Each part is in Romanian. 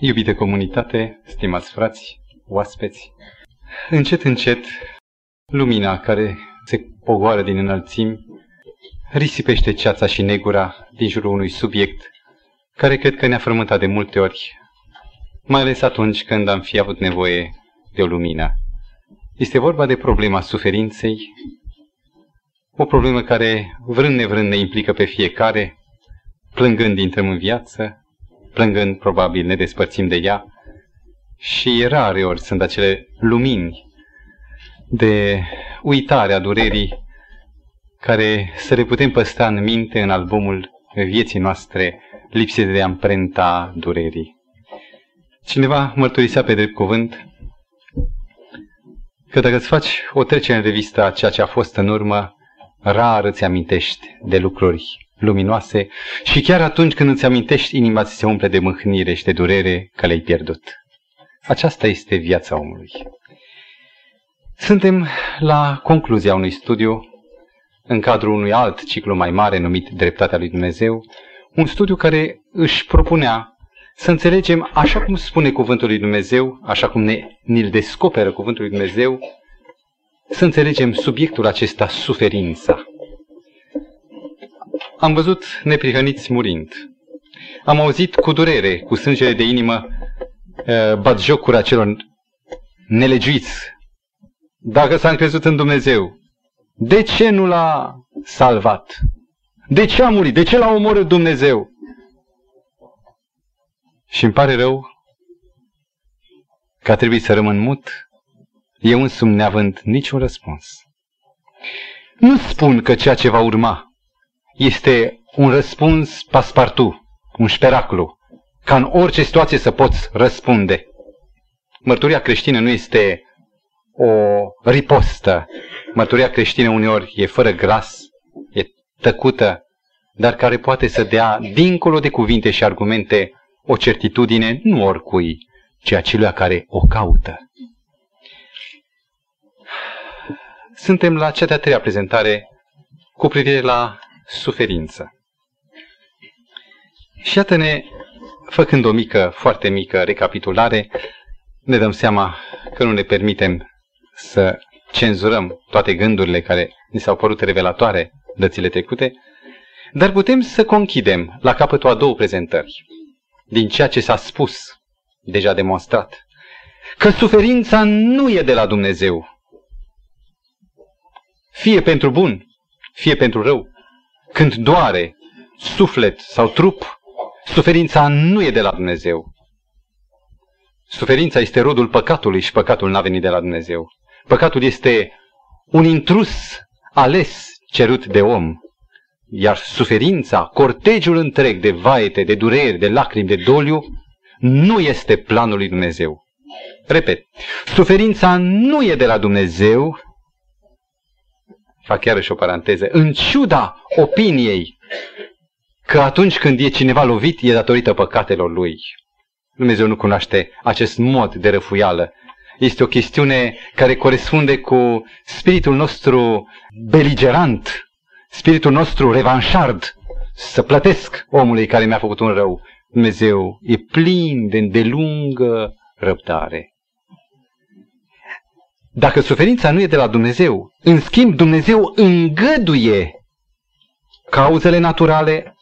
Iubite comunitate, stimați frați, oaspeți, încet, încet, lumina care se pogoară din înălțimi risipește ceața și negura din jurul unui subiect care cred că ne-a frământat de multe ori, mai ales atunci când am fi avut nevoie de o lumină. Este vorba de problema suferinței, o problemă care, vrând nevrând, ne implică pe fiecare, plângând intrăm în viață, plângând probabil ne despărțim de ea și rare ori sunt acele lumini de uitare a durerii care să le putem păstra în minte în albumul vieții noastre lipsite de amprenta durerii. Cineva mărturisea pe drept cuvânt că dacă îți faci o trecere în revistă a ceea ce a fost în urmă, rar îți amintești de lucruri luminoase și chiar atunci când îți amintești, inima ți se umple de mâhnire și de durere că le-ai pierdut. Aceasta este viața omului. Suntem la concluzia unui studiu în cadrul unui alt ciclu mai mare numit Dreptatea lui Dumnezeu, un studiu care își propunea să înțelegem așa cum spune Cuvântul lui Dumnezeu, așa cum ne, ne-l descoperă Cuvântul lui Dumnezeu, să înțelegem subiectul acesta, suferința. Am văzut neprihăniți murind. Am auzit cu durere, cu sângele de inimă, batjocura celor nelegiuiți. Dacă s-a încrezut în Dumnezeu, de ce nu l-a salvat? De ce a murit? De ce l-a omorât Dumnezeu? Și îmi pare rău că a trebuit să rămân mut, eu însumi neavând niciun răspuns. Nu spun că ceea ce va urma este un răspuns paspartu, un șperaclu, ca în orice situație să poți răspunde. Mărturia creștină nu este o ripostă. Mărturia creștină uneori e fără glas, e tăcută, dar care poate să dea, dincolo de cuvinte și argumente, o certitudine nu oricui, ci acelui care o caută. Suntem la cea de-a treia prezentare cu privire la suferință. Și iată-ne, făcând o mică, foarte mică recapitulare, ne dăm seama că nu ne permitem să cenzurăm toate gândurile care ni s-au părut revelatoare dățile trecute, dar putem să conchidem la capătul a două prezentări din ceea ce s-a spus, deja demonstrat, că suferința nu e de la Dumnezeu. Fie pentru bun, fie pentru rău. Când doare suflet sau trup, suferința nu e de la Dumnezeu. Suferința este rodul păcatului și păcatul n-a venit de la Dumnezeu. Păcatul este un intrus ales cerut de om. Iar suferința, cortegiul întreg de vaete, de dureri, de lacrimi, de doliu, nu este planul lui Dumnezeu. Repet, suferința nu e de la Dumnezeu, fac chiar o paranteză, în ciuda opiniei că atunci când e cineva lovit e datorită păcatelor lui. Dumnezeu nu cunoaște acest mod de răfuială. Este o chestiune care corespunde cu spiritul nostru beligerant, spiritul nostru revanșard, să plătesc omului care mi-a făcut un rău. Dumnezeu e plin de îndelungă răbdare. Dacă suferința nu e de la Dumnezeu, în schimb Dumnezeu îngăduie cauzele naturale.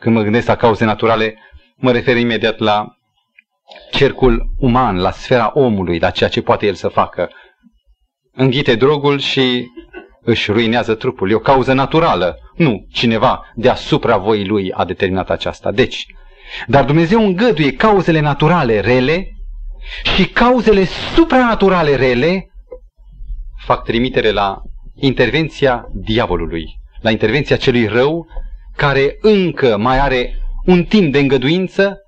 Când mă gândesc la cauze naturale, mă refer imediat la cercul uman, la sfera omului, la ceea ce poate el să facă. Înghite drogul și își ruinează trupul. E o cauză naturală. Nu, cineva deasupra voii lui a determinat aceasta. Deci, dar Dumnezeu îngăduie cauzele naturale rele și cauzele supranaturale rele fac trimitere la intervenția diavolului, la intervenția celui rău care încă mai are un timp de îngăduință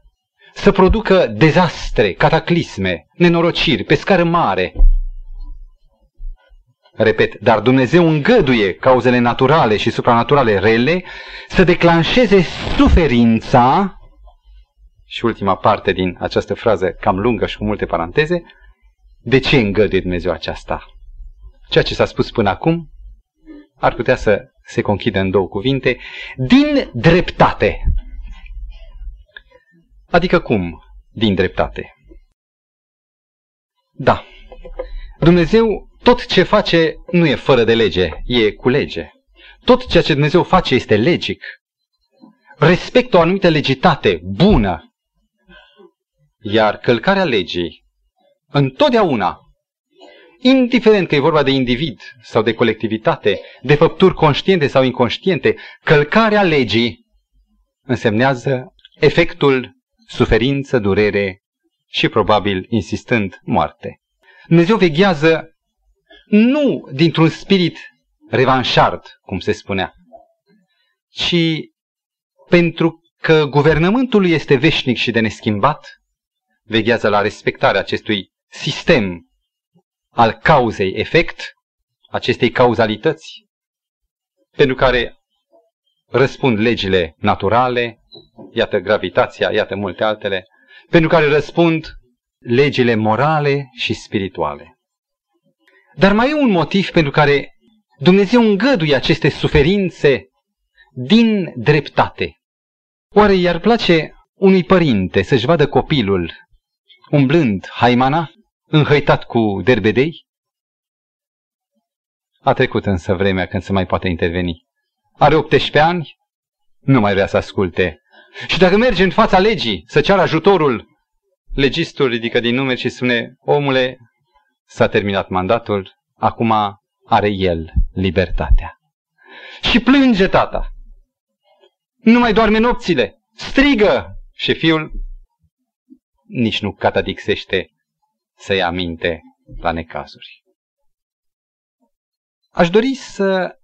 să producă dezastre, cataclisme, nenorociri pe scară mare, Repet, dar Dumnezeu îngăduie cauzele naturale și supranaturale rele să declanșeze suferința, și ultima parte din această frază cam lungă și cu multe paranteze, de ce îngăduie Dumnezeu aceasta? Ceea ce s-a spus până acum ar putea să se conchidă în două cuvinte, din dreptate. Adică cum? Din dreptate. Da. Dumnezeu tot ce face nu e fără de lege, e cu lege. Tot ceea ce Dumnezeu face este legic. Respectă o anumită legitate bună. Iar călcarea legii, întotdeauna, indiferent că e vorba de individ sau de colectivitate, de făpturi conștiente sau inconștiente, călcarea legii însemnează efectul suferință, durere și probabil, insistând, moarte. Dumnezeu veghează nu dintr-un spirit revanșard, cum se spunea, ci pentru că guvernământul este veșnic și de neschimbat, veghează la respectarea acestui sistem al cauzei-efect, acestei cauzalități, pentru care răspund legile naturale, iată gravitația, iată multe altele, pentru care răspund legile morale și spirituale. Dar mai e un motiv pentru care Dumnezeu îngăduie aceste suferințe din dreptate. Oare i-ar place unui părinte să-și vadă copilul umblând haimana, înhăitat cu derbedei? A trecut însă vremea când se mai poate interveni. Are 18 ani, nu mai vrea să asculte. Și dacă merge în fața legii să ceară ajutorul, legistul ridică din numeri și spune, omule, s-a terminat mandatul, acum are el libertatea. Și plânge tata. Nu mai doarme nopțile. Strigă! Și fiul nici nu catadixește să ia minte la necazuri. Aș dori să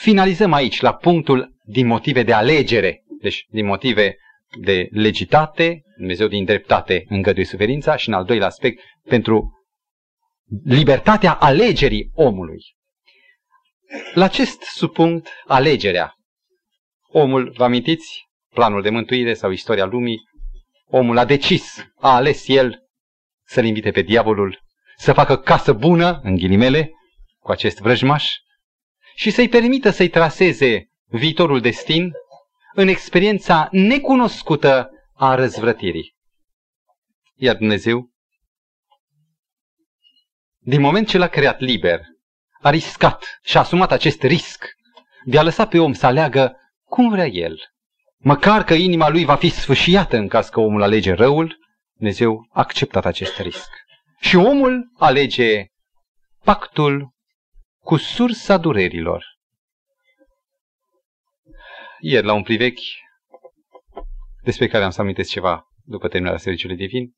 finalizăm aici, la punctul din motive de alegere, deci din motive de legitate, Dumnezeu din dreptate îngăduie suferința și în al doilea aspect pentru libertatea alegerii omului. La acest subpunct, alegerea. Omul, vă amintiți, planul de mântuire sau istoria lumii, omul a decis, a ales el să-l invite pe diavolul să facă casă bună, în ghilimele, cu acest vrăjmaș și să-i permită să-i traseze viitorul destin în experiența necunoscută a răzvrătirii. Iar Dumnezeu, din moment ce l-a creat liber, a riscat și a asumat acest risc de a lăsa pe om să aleagă cum vrea el. Măcar că inima lui va fi sfâșiată în caz că omul alege răul, Dumnezeu a acceptat acest risc. Și omul alege pactul cu sursa durerilor. Ieri, la un privec, despre care am să amintesc ceva după terminarea serviciului divin,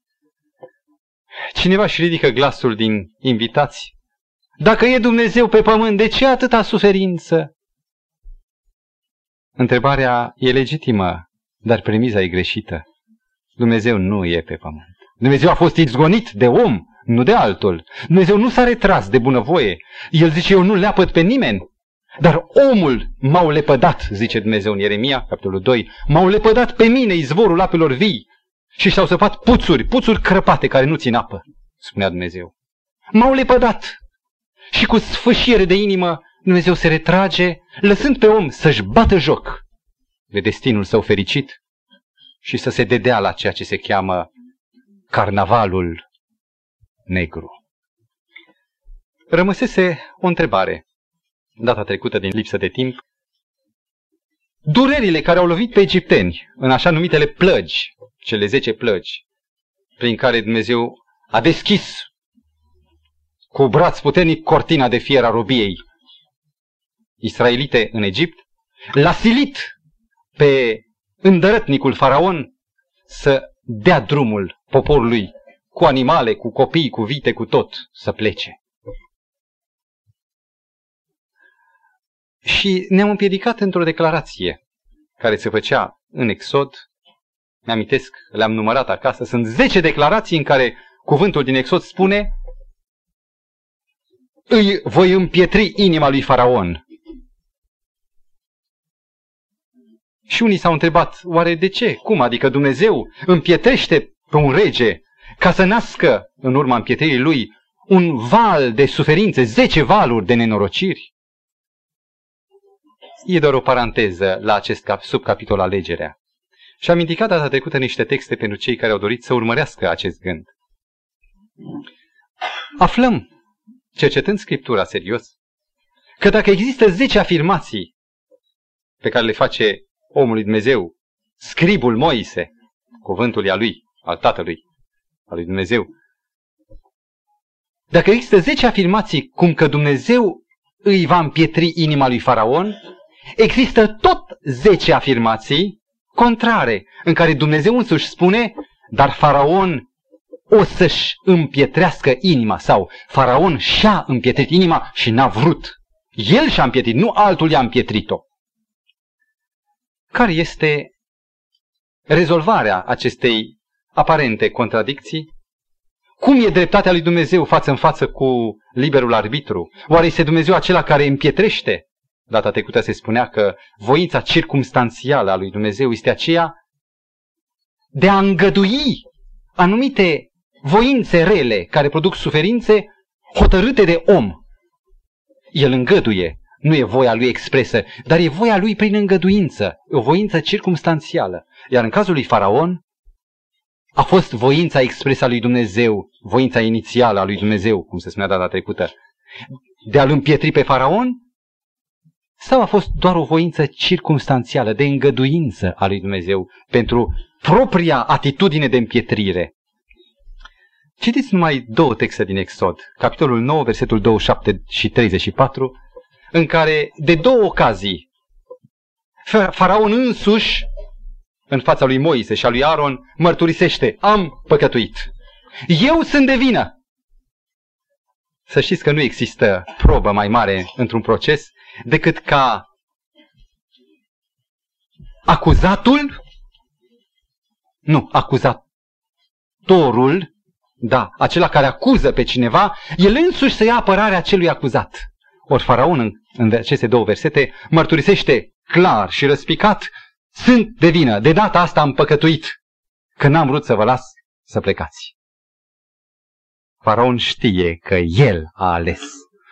cineva își ridică glasul din invitați. Dacă e Dumnezeu pe pământ, de ce atâta suferință? Întrebarea e legitimă, dar premiza e greșită. Dumnezeu nu e pe pământ. Dumnezeu a fost izgonit de om, nu de altul. Dumnezeu nu s-a retras de bunăvoie. El zice, eu nu leapăt pe nimeni. Dar omul m-au lepădat, zice Dumnezeu în Ieremia, capitolul 2, m-au lepădat pe mine izvorul apelor vii și și-au săpat puțuri, puțuri crăpate care nu țin apă, spunea Dumnezeu. M-au lepădat și cu sfâșiere de inimă Dumnezeu se retrage, lăsând pe om să-și bată joc de destinul său fericit și să se dedea la ceea ce se cheamă carnavalul negru. Rămăsese o întrebare, data trecută din lipsă de timp. Durerile care au lovit pe egipteni în așa numitele plăgi, cele zece plăgi, prin care Dumnezeu a deschis cu braț puternic cortina de fier a robiei israelite în Egipt, l-a silit pe îndărătnicul faraon să dea drumul poporului cu animale, cu copii, cu vite, cu tot, să plece. Și ne-am împiedicat într-o declarație care se făcea în Exod. Mi-amintesc, le-am numărat acasă. Sunt 10 declarații în care cuvântul din Exod spune îi voi împietri inima lui Faraon. Și unii s-au întrebat, oare de ce? Cum? Adică Dumnezeu împietrește pe un rege ca să nască în urma împietririi lui un val de suferințe, zece valuri de nenorociri? E doar o paranteză la acest cap, subcapitol alegerea. Și am indicat data trecută niște texte pentru cei care au dorit să urmărească acest gând. Aflăm, cercetând Scriptura serios, că dacă există 10 afirmații pe care le face omul lui Dumnezeu, scribul Moise, cuvântul a lui, al tatălui, al lui Dumnezeu, dacă există 10 afirmații cum că Dumnezeu îi va împietri inima lui Faraon, există tot 10 afirmații contrare, în care Dumnezeu însuși spune, dar Faraon o să-și împietrească inima sau Faraon și-a împietrit inima și n-a vrut. El și-a împietrit, nu altul i-a împietrit-o. Care este rezolvarea acestei aparente contradicții? Cum e dreptatea lui Dumnezeu față în față cu liberul arbitru? Oare este Dumnezeu acela care împietrește? Data trecută se spunea că voința circumstanțială a lui Dumnezeu este aceea de a îngădui anumite voințe rele care produc suferințe hotărâte de om. El îngăduie, nu e voia lui expresă, dar e voia lui prin îngăduință, o voință circumstanțială. Iar în cazul lui Faraon, a fost voința expresă a lui Dumnezeu, voința inițială a lui Dumnezeu, cum se spunea data trecută, de a-l împietri pe Faraon? Sau a fost doar o voință circumstanțială, de îngăduință a lui Dumnezeu pentru propria atitudine de împietrire? Citiți numai două texte din Exod, capitolul 9, versetul 27 și 34, în care de două ocazii Faraon însuși, în fața lui Moise și a lui Aaron, mărturisește, am păcătuit. Eu sunt de vină. Să știți că nu există probă mai mare într-un proces decât ca acuzatul, nu, acuzatorul da, acela care acuză pe cineva, el însuși să ia apărarea celui acuzat. Ori faraon în, în aceste două versete mărturisește clar și răspicat, sunt de vină, de data asta am păcătuit, că n-am vrut să vă las să plecați. Faraon știe că el a ales,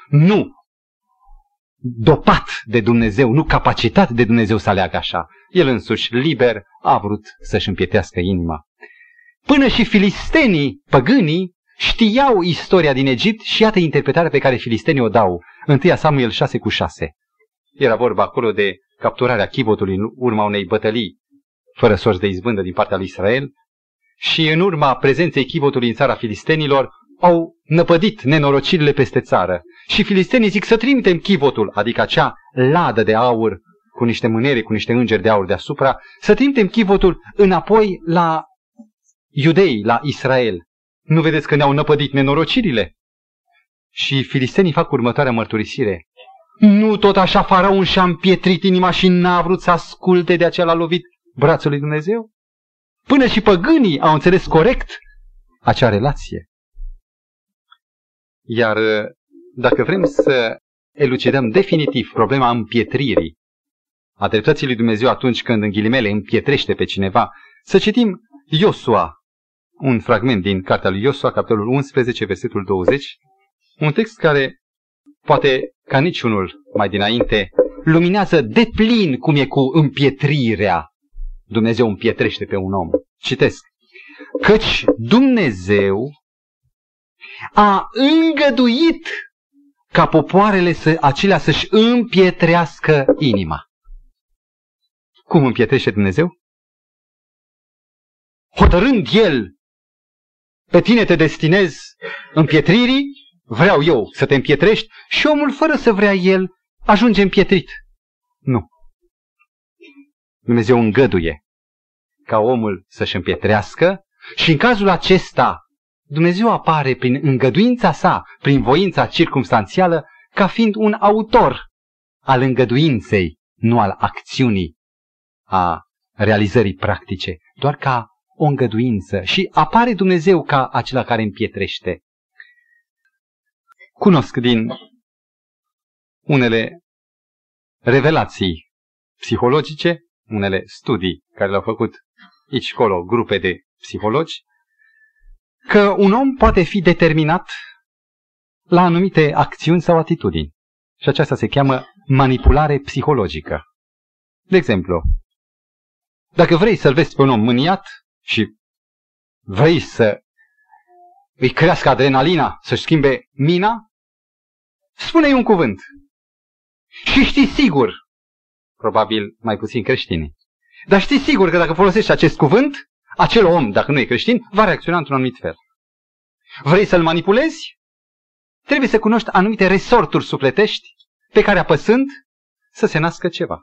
nu dopat de Dumnezeu, nu capacitat de Dumnezeu să aleagă așa. El însuși, liber, a vrut să-și împietească inima. Până și filistenii, păgânii, știau istoria din Egipt și iată interpretarea pe care filistenii o dau. 1 Samuel 6 cu 6. Era vorba acolo de capturarea chivotului în urma unei bătălii fără sorți de izbândă din partea lui Israel și în urma prezenței chivotului în țara filistenilor au năpădit nenorocirile peste țară. Și filistenii zic să trimitem chivotul, adică acea ladă de aur cu niște mânere, cu niște îngeri de aur deasupra, să trimitem chivotul înapoi la iudei la Israel. Nu vedeți că ne-au năpădit nenorocirile? Și filistenii fac următoarea mărturisire. Nu tot așa faraon și-a împietrit inima și n-a vrut să asculte de aceea l-a lovit brațul lui Dumnezeu? Până și păgânii au înțeles corect acea relație. Iar dacă vrem să elucidăm definitiv problema împietririi a dreptății lui Dumnezeu atunci când în ghilimele împietrește pe cineva, să citim Iosua, un fragment din cartea lui Iosua, capitolul 11, versetul 20, un text care, poate ca niciunul mai dinainte, luminează de plin cum e cu împietrirea. Dumnezeu împietrește pe un om. Citesc. Căci Dumnezeu a îngăduit ca popoarele să, acelea să-și împietrească inima. Cum împietrește Dumnezeu? Hotărând El pe tine te destinez împietririi, vreau eu să te împietrești și omul fără să vrea el ajunge împietrit. Nu. Dumnezeu îngăduie ca omul să-și împietrească și în cazul acesta Dumnezeu apare prin îngăduința sa, prin voința circumstanțială, ca fiind un autor al îngăduinței, nu al acțiunii, a realizării practice, doar ca o îngăduință și apare Dumnezeu ca acela care împietrește. Cunosc din unele revelații psihologice, unele studii care le-au făcut aici colo grupe de psihologi, că un om poate fi determinat la anumite acțiuni sau atitudini. Și aceasta se cheamă manipulare psihologică. De exemplu, Dacă vrei să-l vezi pe un om mâniat și vrei să îi crească adrenalina, să-și schimbe mina, spune-i un cuvânt. Și știi sigur, probabil mai puțin creștini, dar știi sigur că dacă folosești acest cuvânt, acel om, dacă nu e creștin, va reacționa într-un anumit fel. Vrei să-l manipulezi? Trebuie să cunoști anumite resorturi sufletești pe care apăsând să se nască ceva.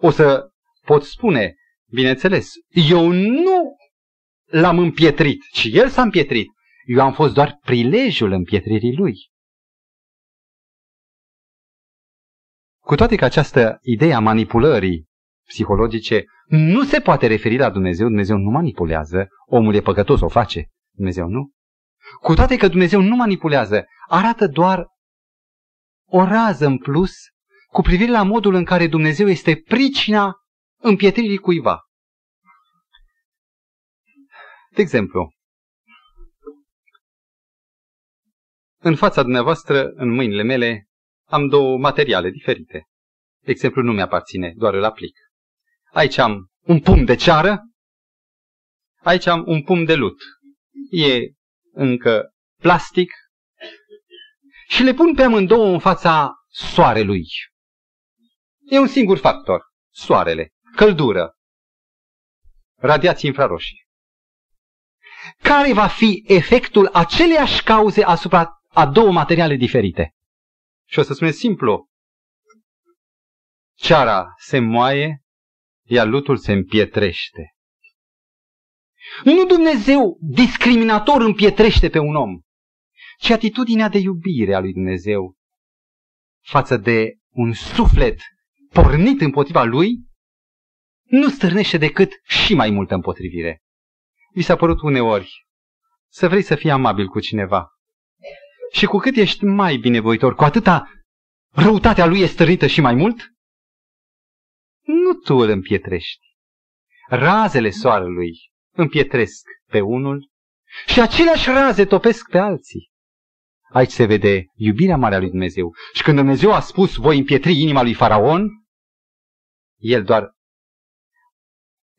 O să pot spune, bineînțeles, eu nu l-am împietrit, ci el s-a împietrit. Eu am fost doar prilejul împietririi lui. Cu toate că această idee a manipulării psihologice nu se poate referi la Dumnezeu, Dumnezeu nu manipulează, omul e păcătos, o face, Dumnezeu nu. Cu toate că Dumnezeu nu manipulează, arată doar o rază în plus cu privire la modul în care Dumnezeu este pricina împietririi cuiva. De exemplu, în fața dumneavoastră, în mâinile mele, am două materiale diferite. De exemplu, nu mi-aparține, doar îl aplic. Aici am un pumn de ceară, aici am un pumn de lut. E încă plastic și le pun pe amândouă în fața soarelui. E un singur factor, soarele, căldură, radiații infraroșii. Care va fi efectul aceleiași cauze asupra a două materiale diferite? Și o să spunem simplu. Ceara se moaie, iar lutul se împietrește. Nu Dumnezeu discriminator împietrește pe un om, ci atitudinea de iubire a lui Dumnezeu față de un suflet pornit împotriva lui, nu stârnește decât și mai multă împotrivire. Vi s-a părut uneori să vrei să fii amabil cu cineva. Și cu cât ești mai binevoitor, cu atâta răutatea lui e stârnită și mai mult? Nu tu îl împietrești. Razele soarelui împietresc pe unul și aceleași raze topesc pe alții. Aici se vede iubirea mare a lui Dumnezeu. Și când Dumnezeu a spus, voi împietri inima lui Faraon, el doar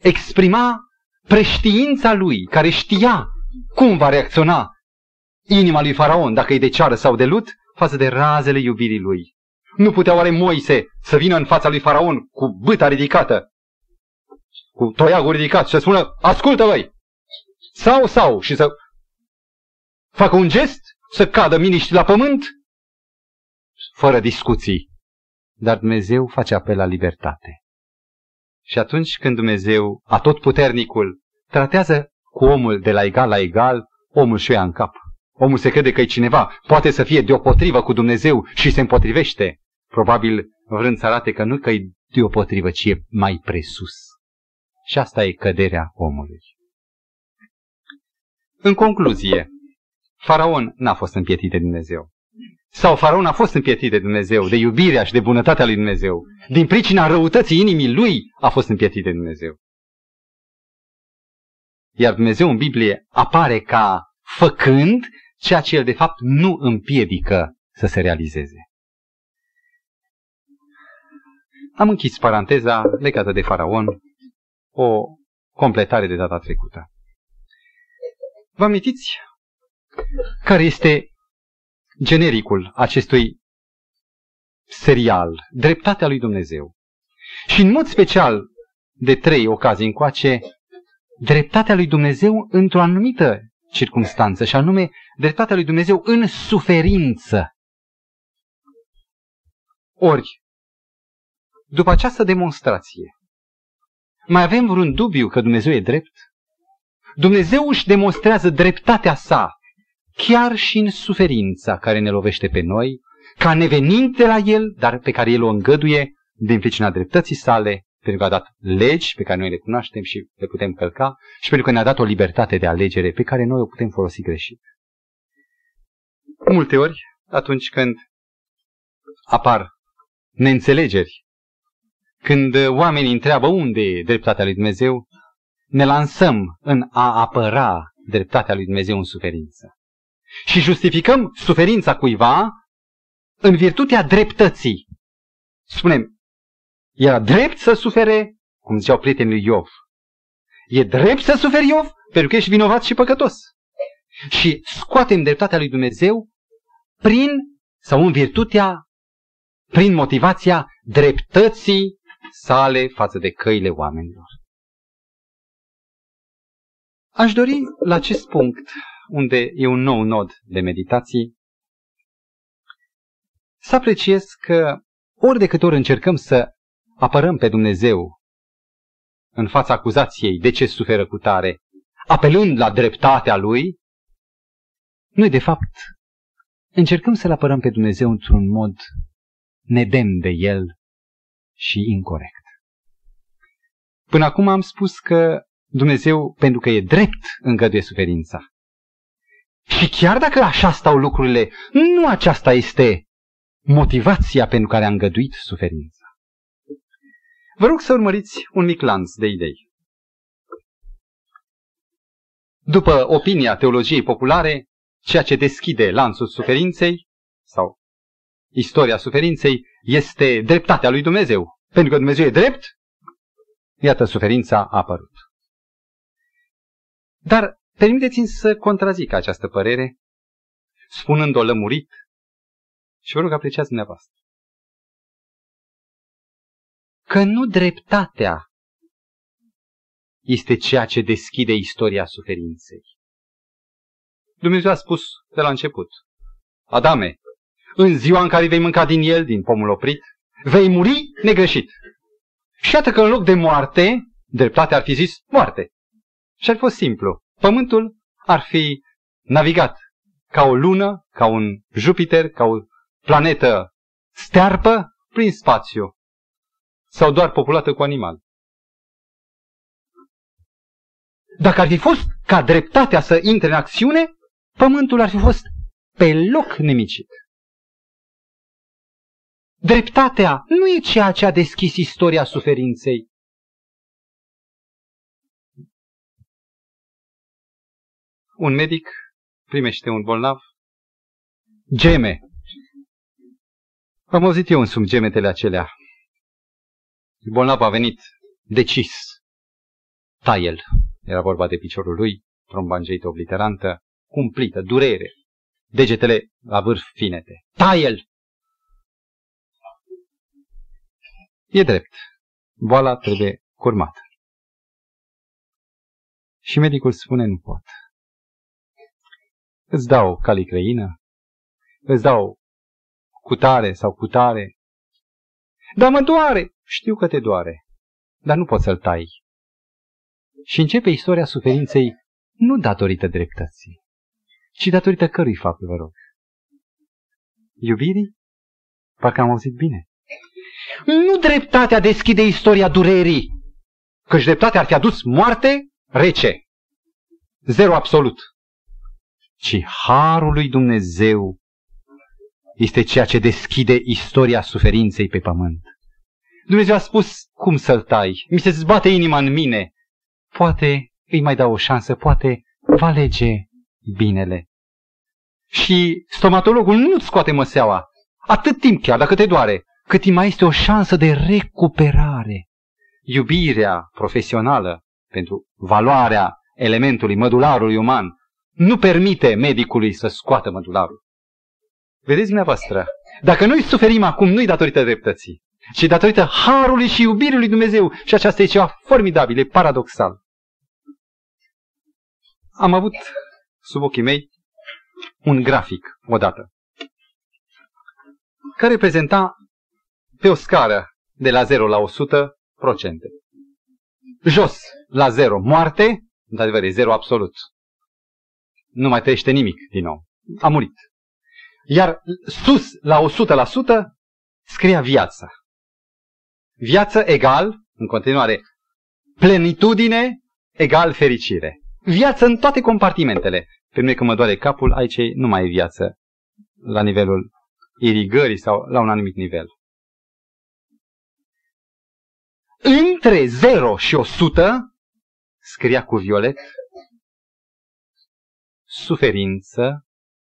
exprima preștiința lui, care știa cum va reacționa inima lui Faraon, dacă e de ceară sau de lut, față de razele iubirii lui. Nu putea oare Moise să vină în fața lui Faraon cu băta ridicată, cu toiagul ridicat și să spună, ascultă voi, sau, sau, și să facă un gest, să cadă miniștri la pământ, fără discuții. Dar Dumnezeu face apel la libertate. Și atunci când Dumnezeu, atotputernicul, tratează cu omul de la egal la egal, omul și ia în cap. Omul se crede că e cineva, poate să fie deopotrivă cu Dumnezeu și se împotrivește. Probabil vrând să arate că nu că e deopotrivă, ci e mai presus. Și asta e căderea omului. În concluzie, Faraon n-a fost împietit de Dumnezeu. Sau Faraon a fost împietit de Dumnezeu, de iubirea și de bunătatea lui Dumnezeu. Din pricina răutății inimii lui a fost împietit de Dumnezeu. Iar Dumnezeu în Biblie apare ca făcând ceea ce el de fapt nu împiedică să se realizeze. Am închis paranteza legată de faraon, o completare de data trecută. Vă amintiți care este genericul acestui serial, Dreptatea lui Dumnezeu? Și în mod special, de trei ocazii încoace, dreptatea lui Dumnezeu într-o anumită circunstanță, și anume dreptatea lui Dumnezeu în suferință. Ori, după această demonstrație, mai avem vreun dubiu că Dumnezeu e drept? Dumnezeu își demonstrează dreptatea sa chiar și în suferința care ne lovește pe noi, ca nevenind de la El, dar pe care El o îngăduie din pricina dreptății sale pentru că a dat legi pe care noi le cunoaștem și le putem călca și pentru că ne-a dat o libertate de alegere pe care noi o putem folosi greșit. Multe ori, atunci când apar neînțelegeri, când oamenii întreabă unde e dreptatea lui Dumnezeu, ne lansăm în a apăra dreptatea lui Dumnezeu în suferință. Și justificăm suferința cuiva în virtutea dreptății. Spunem, era drept să sufere cum ziceau prietenii lui Iov. E drept să suferi Iov pentru că ești vinovat și păcătos. Și scoatem dreptatea lui Dumnezeu prin sau în virtutea, prin motivația dreptății sale față de căile oamenilor. Aș dori la acest punct, unde e un nou nod de meditații, să apreciez că ori de câte ori încercăm să apărăm pe Dumnezeu în fața acuzației de ce suferă cu tare, apelând la dreptatea Lui, noi de fapt încercăm să-L apărăm pe Dumnezeu într-un mod nedemn de El și incorrect. Până acum am spus că Dumnezeu, pentru că e drept, îngăduie suferința. Și chiar dacă așa stau lucrurile, nu aceasta este motivația pentru care a îngăduit suferința. Vă rog să urmăriți un mic lanț de idei. După opinia teologiei populare, ceea ce deschide lanțul suferinței sau istoria suferinței este dreptatea lui Dumnezeu. Pentru că Dumnezeu e drept, iată, suferința a apărut. Dar permiteți-mi să contrazic această părere, spunând-o lămurit și vă rog apreciați dumneavoastră. Că nu dreptatea este ceea ce deschide istoria suferinței. Dumnezeu a spus de la început, Adame, în ziua în care vei mânca din el, din pomul oprit, vei muri negreșit. Și iată că în loc de moarte, dreptatea ar fi zis moarte. Și ar fi fost simplu. Pământul ar fi navigat ca o lună, ca un Jupiter, ca o planetă stearpă prin spațiu. Sau doar populată cu animal. Dacă ar fi fost ca dreptatea să intre în acțiune, pământul ar fi fost pe loc nemicit. Dreptatea nu e ceea ce a deschis istoria suferinței. Un medic primește un bolnav, geme. Am auzit eu însumi gemetele acelea. Bolnavul a venit decis. Taiel. Era vorba de piciorul lui, trombangeită obliterantă, cumplită, durere. Degetele la vârf finete. Taiel! E drept. Boala trebuie curmată. Și medicul spune nu pot. Îți dau calicreină, îți dau cutare sau cutare. Dar mă doare! Știu că te doare, dar nu poți să-l tai. Și începe istoria suferinței nu datorită dreptății, ci datorită cărui fapt, vă rog? Iubirii? Parcă am auzit bine. Nu dreptatea deschide istoria durerii, căci dreptatea ar fi adus moarte rece, zero absolut, ci harul lui Dumnezeu este ceea ce deschide istoria suferinței pe pământ. Dumnezeu a spus cum să-l tai. Mi se zbate inima în mine. Poate îi mai dau o șansă, poate va alege binele. Și stomatologul nu-ți scoate măseaua. Atât timp chiar, dacă te doare cât mai este o șansă de recuperare. Iubirea profesională pentru valoarea elementului, mădularului uman, nu permite medicului să scoată mădularul. Vedeți dumneavoastră, dacă noi suferim acum, nu-i datorită dreptății, ci datorită harului și iubirii lui Dumnezeu. Și aceasta e ceva formidabil, e paradoxal. Am avut sub ochii mei un grafic odată, care prezenta pe o scară de la 0 la 100 procente. Jos, la 0, moarte, într-adevăr, e 0 absolut. Nu mai trăiește nimic din nou. A murit. Iar sus, la 100%, scria viața. Viață egal, în continuare, plenitudine egal fericire. Viață în toate compartimentele. Pe mine că mă doare capul, aici nu mai e viață la nivelul irigării sau la un anumit nivel. Între 0 și 100, scria cu violet, suferință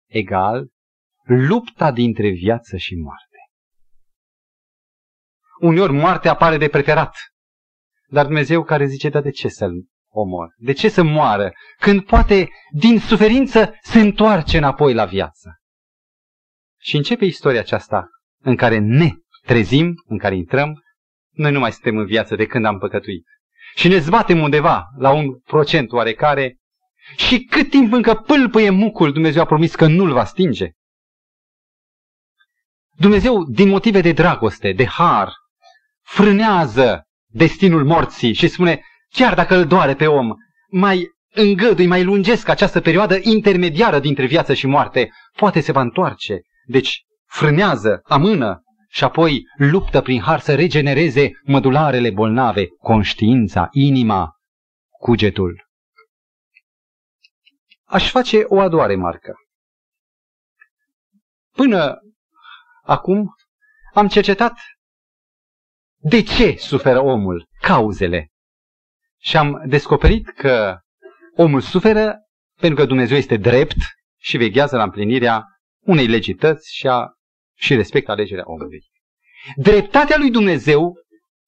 egal lupta dintre viață și moarte. Uneori moartea apare de preferat. Dar Dumnezeu care zice, dar de ce să-l omor? De ce să moară? Când poate din suferință se întoarce înapoi la viață. Și începe istoria aceasta în care ne trezim, în care intrăm, noi nu mai suntem în viață de când am păcătuit. Și ne zbatem undeva la un procent oarecare și cât timp încă pâlpâie mucul, Dumnezeu a promis că nu-l va stinge. Dumnezeu, din motive de dragoste, de har, frânează destinul morții și spune, chiar dacă îl doare pe om, mai îngădui, mai lungesc această perioadă intermediară dintre viață și moarte, poate se va întoarce. Deci frânează, amână și apoi luptă prin har să regenereze mădularele bolnave, conștiința, inima, cugetul. Aș face o a doua remarcă. Până acum am cercetat de ce suferă omul, cauzele. Și am descoperit că omul suferă pentru că Dumnezeu este drept și veghează la împlinirea unei legități și, a, și respectă alegerea omului. Dreptatea lui Dumnezeu,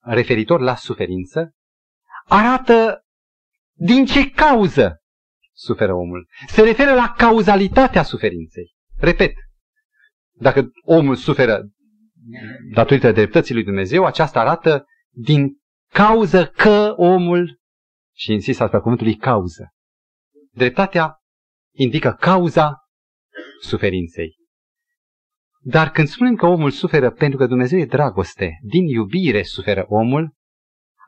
referitor la suferință, arată din ce cauză suferă omul. Se referă la cauzalitatea suferinței. Repet, dacă omul suferă datorită dreptății lui Dumnezeu, aceasta arată din cauză că omul, și insist asupra cuvântului cauză, dreptatea indică cauza suferinței. Dar când spunem că omul suferă pentru că Dumnezeu e dragoste, din iubire suferă omul,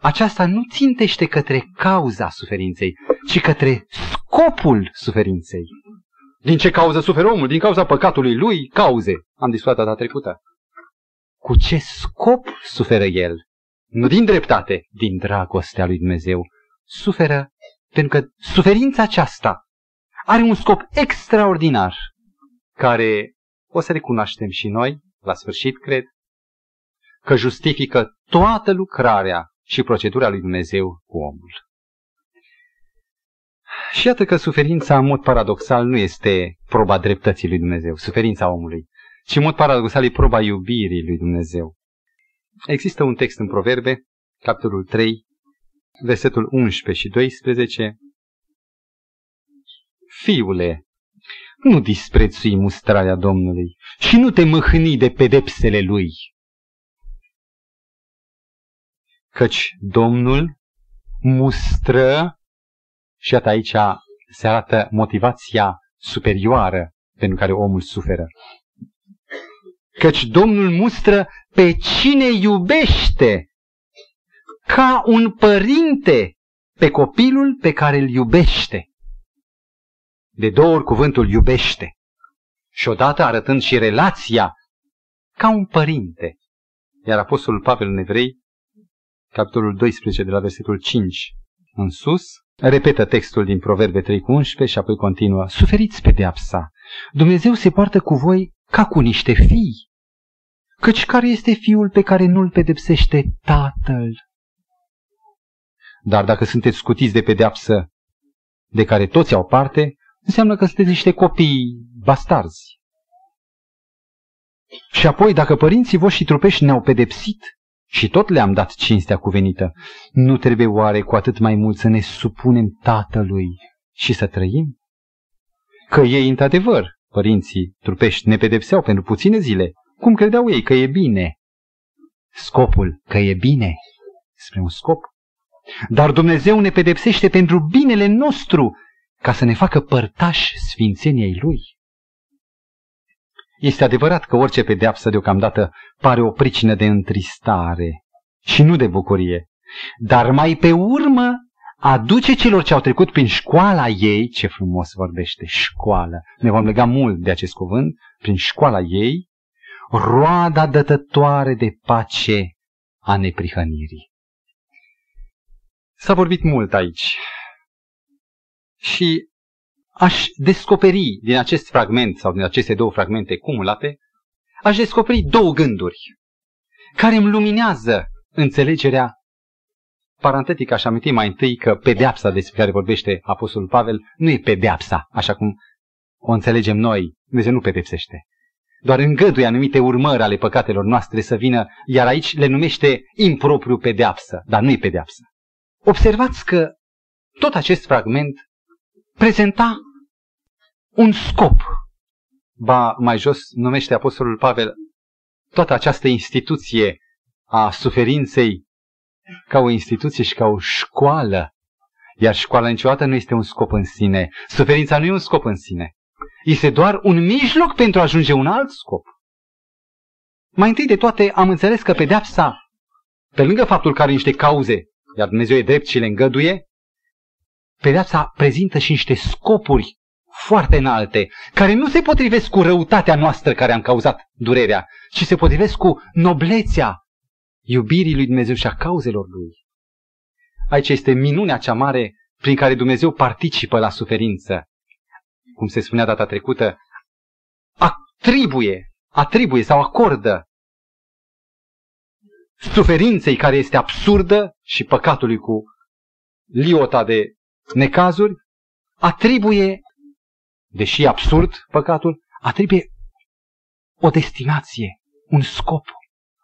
aceasta nu țintește către cauza suferinței, ci către scopul suferinței. Din ce cauză suferă omul? Din cauza păcatului lui? Cauze. Am discutat data trecută. Cu ce scop suferă el? Nu din dreptate, din dragostea lui Dumnezeu. Suferă pentru că suferința aceasta are un scop extraordinar care o să recunoaștem și noi, la sfârșit, cred, că justifică toată lucrarea și procedura lui Dumnezeu cu omul. Și iată că suferința, în mod paradoxal, nu este proba dreptății lui Dumnezeu, suferința omului, ci în mod paradoxal e proba iubirii lui Dumnezeu. Există un text în Proverbe, capitolul 3, versetul 11 și 12. Fiule, nu disprețui mustrarea Domnului și nu te mâhni de pedepsele Lui. Căci Domnul mustră, și iată aici se arată motivația superioară pentru care omul suferă. Căci Domnul mustră pe cine iubește, ca un părinte pe copilul pe care îl iubește. De două ori cuvântul iubește. Și odată arătând și relația ca un părinte. Iar Apostolul Pavel în Evrei, capitolul 12 de la versetul 5 în sus, repetă textul din Proverbe 3 cu 11 și apoi continuă. Suferiți pedeapsa. Dumnezeu se poartă cu voi ca cu niște fii. Căci care este fiul pe care nu-l pedepsește tatăl? Dar dacă sunteți scutiți de pedeapsă de care toți au parte, înseamnă că sunteți niște copii bastarzi. Și apoi, dacă părinții voștri trupești ne-au pedepsit și tot le-am dat cinstea cuvenită, nu trebuie oare cu atât mai mult să ne supunem Tatălui și să trăim? Că ei, într-adevăr, părinții trupești ne pedepseau pentru puține zile, cum credeau ei că e bine. Scopul că e bine, spre un scop. Dar Dumnezeu ne pedepsește pentru binele nostru, ca să ne facă părtași sfințeniei Lui. Este adevărat că orice pedeapsă deocamdată pare o pricină de întristare și nu de bucurie, dar mai pe urmă aduce celor ce au trecut prin școala ei, ce frumos vorbește, școală, ne vom lega mult de acest cuvânt, prin școala ei, roada dătătoare de pace a neprihănirii. S-a vorbit mult aici și aș descoperi din acest fragment sau din aceste două fragmente cumulate, aș descoperi două gânduri care îmi luminează înțelegerea parantetic aș aminti mai întâi că pedeapsa despre care vorbește Apostolul Pavel nu e pedeapsa, așa cum o înțelegem noi. Dumnezeu nu pedepsește. Doar îngăduie anumite urmări ale păcatelor noastre să vină, iar aici le numește impropriu pedeapsă, dar nu e pedeapsă. observați că tot acest fragment prezenta un scop. Ba, mai jos numește Apostolul Pavel toată această instituție a suferinței ca o instituție și ca o școală. Iar școala niciodată nu este un scop în sine. Suferința nu e un scop în sine. Este doar un mijloc pentru a ajunge un alt scop. Mai întâi de toate am înțeles că pedeapsa, pe lângă faptul că are niște cauze, iar Dumnezeu e drept și le îngăduie, pedeapsa prezintă și niște scopuri foarte înalte, care nu se potrivesc cu răutatea noastră care am cauzat durerea, ci se potrivesc cu noblețea iubirii lui Dumnezeu și a cauzelor lui. Aici este minunea cea mare prin care Dumnezeu participă la suferință. Cum se spunea data trecută, atribuie, atribuie sau acordă suferinței care este absurdă și păcatului cu liota de necazuri, atribuie, deși absurd păcatul, atribuie o destinație, un scop,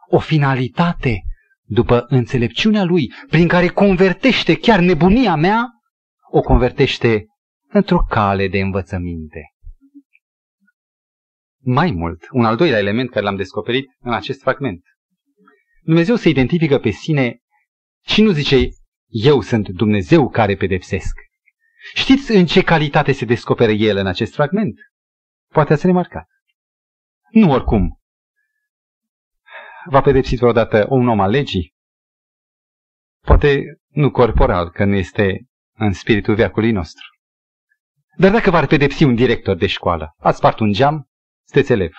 o finalitate după înțelepciunea lui, prin care convertește chiar nebunia mea, o convertește într-o cale de învățăminte. Mai mult, un al doilea element care l-am descoperit în acest fragment. Dumnezeu se identifică pe sine și nu zice, eu sunt Dumnezeu care pedepsesc. Știți în ce calitate se descoperă el în acest fragment? Poate ați remarcat. Nu oricum. V-a pedepsit vreodată un om al legii? Poate nu corporal, că nu este în spiritul veacului nostru. Dar dacă v-ar pedepsi un director de școală, ați spart un geam, sunteți elev.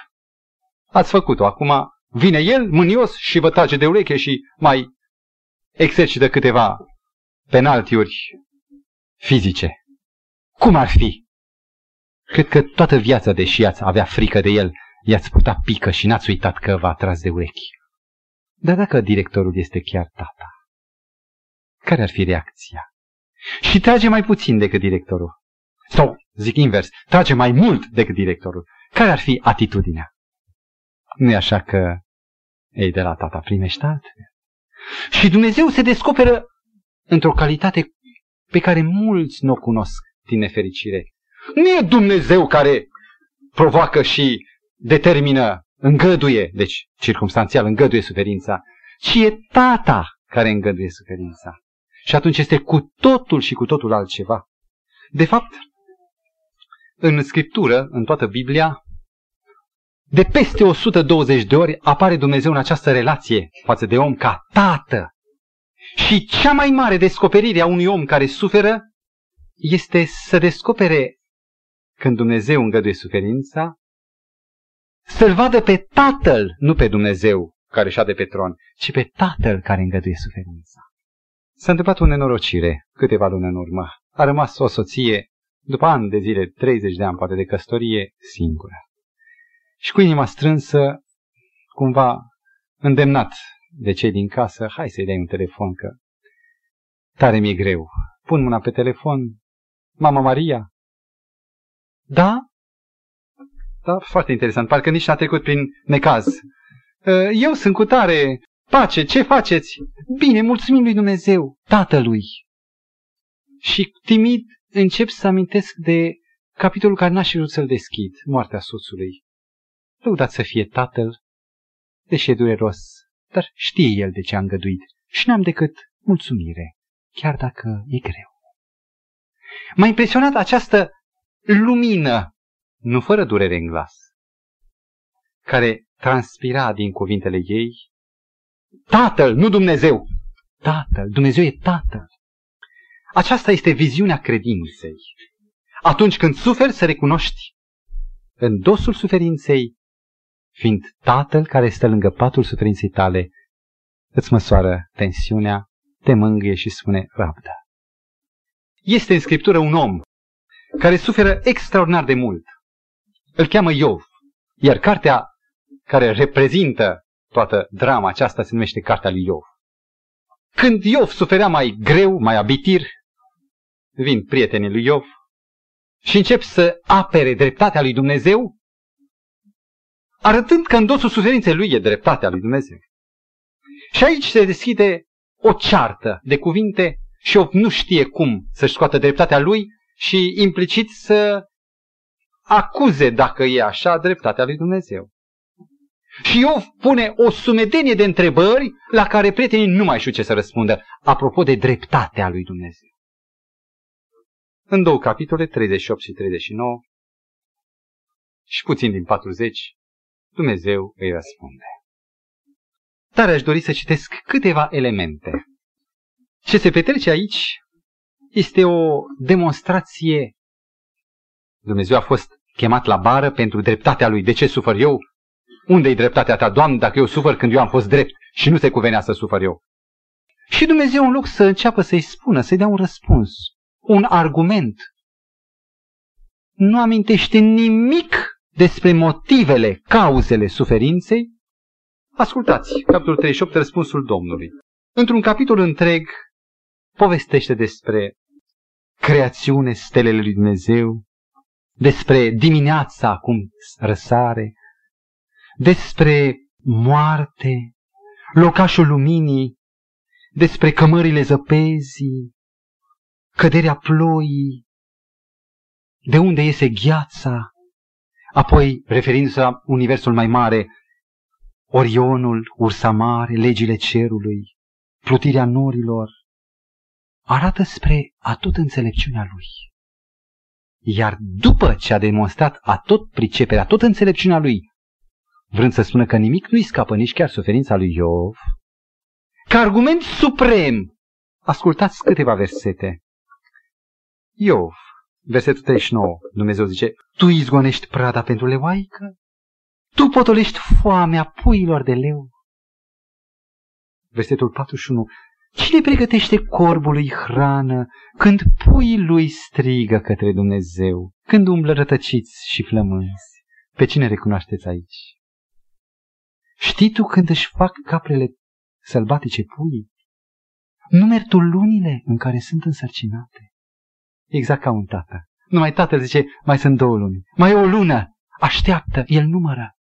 Ați făcut-o, acum vine el mânios și vă trage de ureche și mai exercită câteva penaltiuri fizice. Cum ar fi? Cred că toată viața, deși ați avea frică de el, i-ați purta pică și n-ați uitat că v-a tras de urechi. Dar dacă directorul este chiar tata, care ar fi reacția? Și trage mai puțin decât directorul. Sau, zic invers, trage mai mult decât directorul. Care ar fi atitudinea? nu e așa că ei de la tata primești altfel? Și Dumnezeu se descoperă într-o calitate pe care mulți nu o cunosc din nefericire. Nu e Dumnezeu care provoacă și determină, îngăduie, deci circumstanțial îngăduie suferința, ci e tata care îngăduie suferința. Și atunci este cu totul și cu totul altceva. De fapt, în Scriptură, în toată Biblia, de peste 120 de ori apare Dumnezeu în această relație față de om ca tată. Și cea mai mare descoperire a unui om care suferă este să descopere când Dumnezeu îngăduie suferința, să-L vadă pe Tatăl, nu pe Dumnezeu care șade pe tron, ci pe Tatăl care îngăduie suferința. S-a întâmplat o nenorocire câteva luni în urmă. A rămas o soție, după ani de zile, 30 de ani poate de căsătorie, singură. Și cu inima strânsă, cumva îndemnat de cei din casă, hai să-i dai un telefon că tare mi-e greu. Pun mâna pe telefon, Mama Maria? Da? Da, foarte interesant. Parcă nici n-a trecut prin necaz. Ă, eu sunt cu tare. Pace, ce faceți? Bine, mulțumim lui Dumnezeu, Tatălui. Și timid încep să amintesc de capitolul care n-aș vrut să-l deschid, moartea soțului. Lăudat să fie Tatăl, deși e dureros, dar știe El de ce a îngăduit și n-am decât mulțumire, chiar dacă e greu. M-a impresionat această lumină, nu fără durere în glas, care transpira din cuvintele ei. Tatăl, nu Dumnezeu! Tatăl, Dumnezeu e Tatăl. Aceasta este viziunea credinței. Atunci când suferi, să recunoști în dosul suferinței, fiind Tatăl care stă lângă patul suferinței tale, îți măsoară tensiunea, te mângâie și spune rabdă. Este în Scriptură un om care suferă extraordinar de mult. Îl cheamă Iov. Iar cartea care reprezintă toată drama aceasta se numește Cartea lui Iov. Când Iov suferea mai greu, mai abitir, vin prietenii lui Iov și încep să apere dreptatea lui Dumnezeu, arătând că în dosul suferinței lui e dreptatea lui Dumnezeu. Și aici se deschide o ceartă de cuvinte Și Iov nu știe cum să-și scoată dreptatea lui și implicit să acuze, dacă e așa, dreptatea lui Dumnezeu. Și Iov pune o sumedenie de întrebări la care prietenii nu mai știu ce să răspundă, apropo de dreptatea lui Dumnezeu. În două capitole, 38 și 39, și puțin din 40, Dumnezeu îi răspunde. Dar aș dori să citesc câteva elemente. Ce se petrece aici este o demonstrație. Dumnezeu a fost chemat la bară pentru dreptatea lui. De ce sufăr eu? unde e dreptatea ta, Doamne, dacă eu sufăr când eu am fost drept și nu se cuvenea să sufăr eu? Și Dumnezeu, în loc să înceapă să-i spună, să-i dea un răspuns, un argument, nu amintește nimic despre motivele, cauzele suferinței, ascultați, capitolul 38, răspunsul Domnului. Într-un capitol întreg povestește despre creațiune, stelele lui Dumnezeu, despre dimineața cum răsare, despre moarte, locașul luminii, despre cămările zăpezii, căderea ploii, de unde iese gheața, apoi, referindu-se la universul mai mare, Orionul, Ursa Mare, legile cerului, plutirea norilor, arată spre atot înțelepciunea lui. Iar după ce a demonstrat atot priceperea, tot înțelepciunea lui, vrând să spună că nimic nu-i scapă nici chiar suferința lui Iov, ca argument suprem, ascultați câteva versete. Iov, versetul 39, Dumnezeu zice, Tu izgonești prada pentru leoaică? Tu potolești foamea puilor de leu? Versetul 41, Cine pregătește corbului hrană când puii lui strigă către Dumnezeu, când umblă rătăciți și flămânzi? Pe cine recunoașteți aici? Știi tu când își fac caprele sălbatice puii? Numeri tu lunile în care sunt însărcinate? Exact ca un tată. Numai tatăl zice, mai sunt două luni. Mai e o lună. Așteaptă, el numără.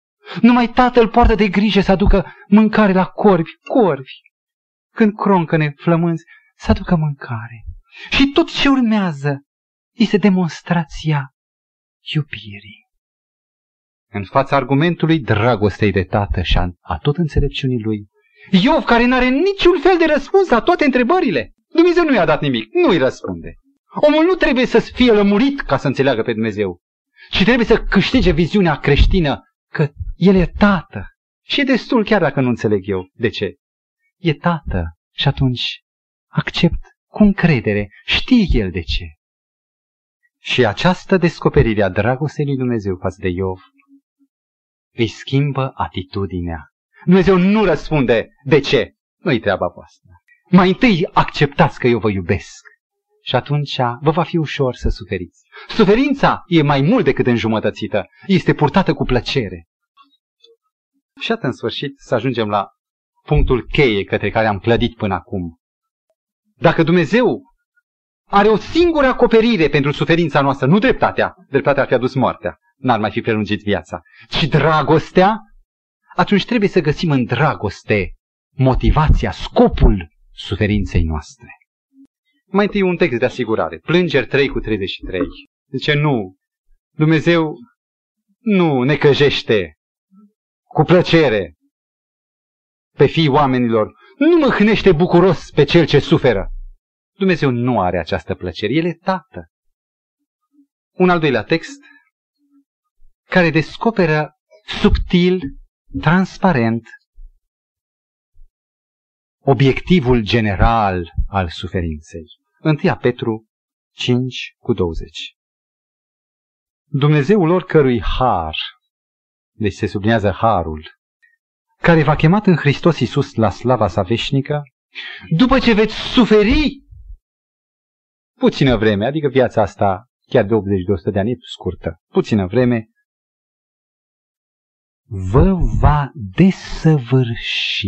Numai tatăl poartă de grijă să aducă mâncare la corbi, corbi. Când croncăne flămânzi, să aducă mâncare. Și tot ce urmează este demonstrația iubirii în fața argumentului dragostei de tată și a, a tot înțelepciunii lui. Iov, care nu are niciun fel de răspuns la toate întrebările. Dumnezeu nu i-a dat nimic, nu îi răspunde. Omul nu trebuie să fie lămurit ca să înțeleagă pe Dumnezeu, ci trebuie să câștige viziunea creștină că El e tată. Și e destul chiar dacă nu înțeleg eu. De ce? E tată și atunci accept cu încredere. Știe El de ce. Și această descoperire a dragostei lui Dumnezeu față de Iov îi schimbă atitudinea. Dumnezeu nu răspunde de ce. Nu-i treaba voastră. Mai întâi acceptați că eu vă iubesc. Și atunci vă va fi ușor să suferiți. Suferința e mai mult decât înjumătățită. Este purtată cu plăcere. Și atât în sfârșit să ajungem la punctul cheie către care am clădit până acum. Dacă Dumnezeu are o singură acoperire pentru suferința noastră, nu dreptatea, dreptatea ar fi adus moartea, n-ar mai fi prelungit viața, ci dragostea, atunci trebuie să găsim în dragoste motivația, scopul suferinței noastre. Mai întâi un text de asigurare, Plângeri 3 cu 33. Zice, nu, Dumnezeu nu ne căjește cu plăcere pe fii oamenilor, nu mâhnește bucuros pe cel ce suferă. Dumnezeu nu are această plăcere, El e Tată. Un al doilea text, care descoperă subtil, transparent, obiectivul general al suferinței. 1 Petru 5 cu 20. Dumnezeul oricărui har, deci se sublinează harul, care v-a chemat în Hristos Iisus la slava sa veșnică, după ce veți suferi puțină vreme, adică viața asta chiar de 80-100 de ani e scurtă, puțină vreme, vă va desăvârși.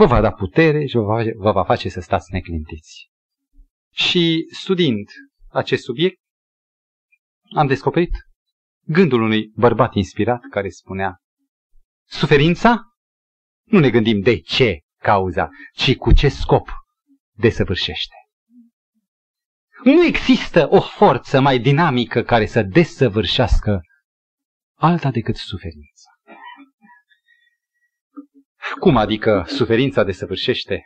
Vă va da putere și vă va, vă va face să stați neclintiți. Și studiind acest subiect, am descoperit gândul unui bărbat inspirat care spunea Suferința? Nu ne gândim de ce cauza, ci cu ce scop desăvârșește. Nu există o forță mai dinamică care să desăvârșească alta decât suferința. Cum adică suferința desăvârșește?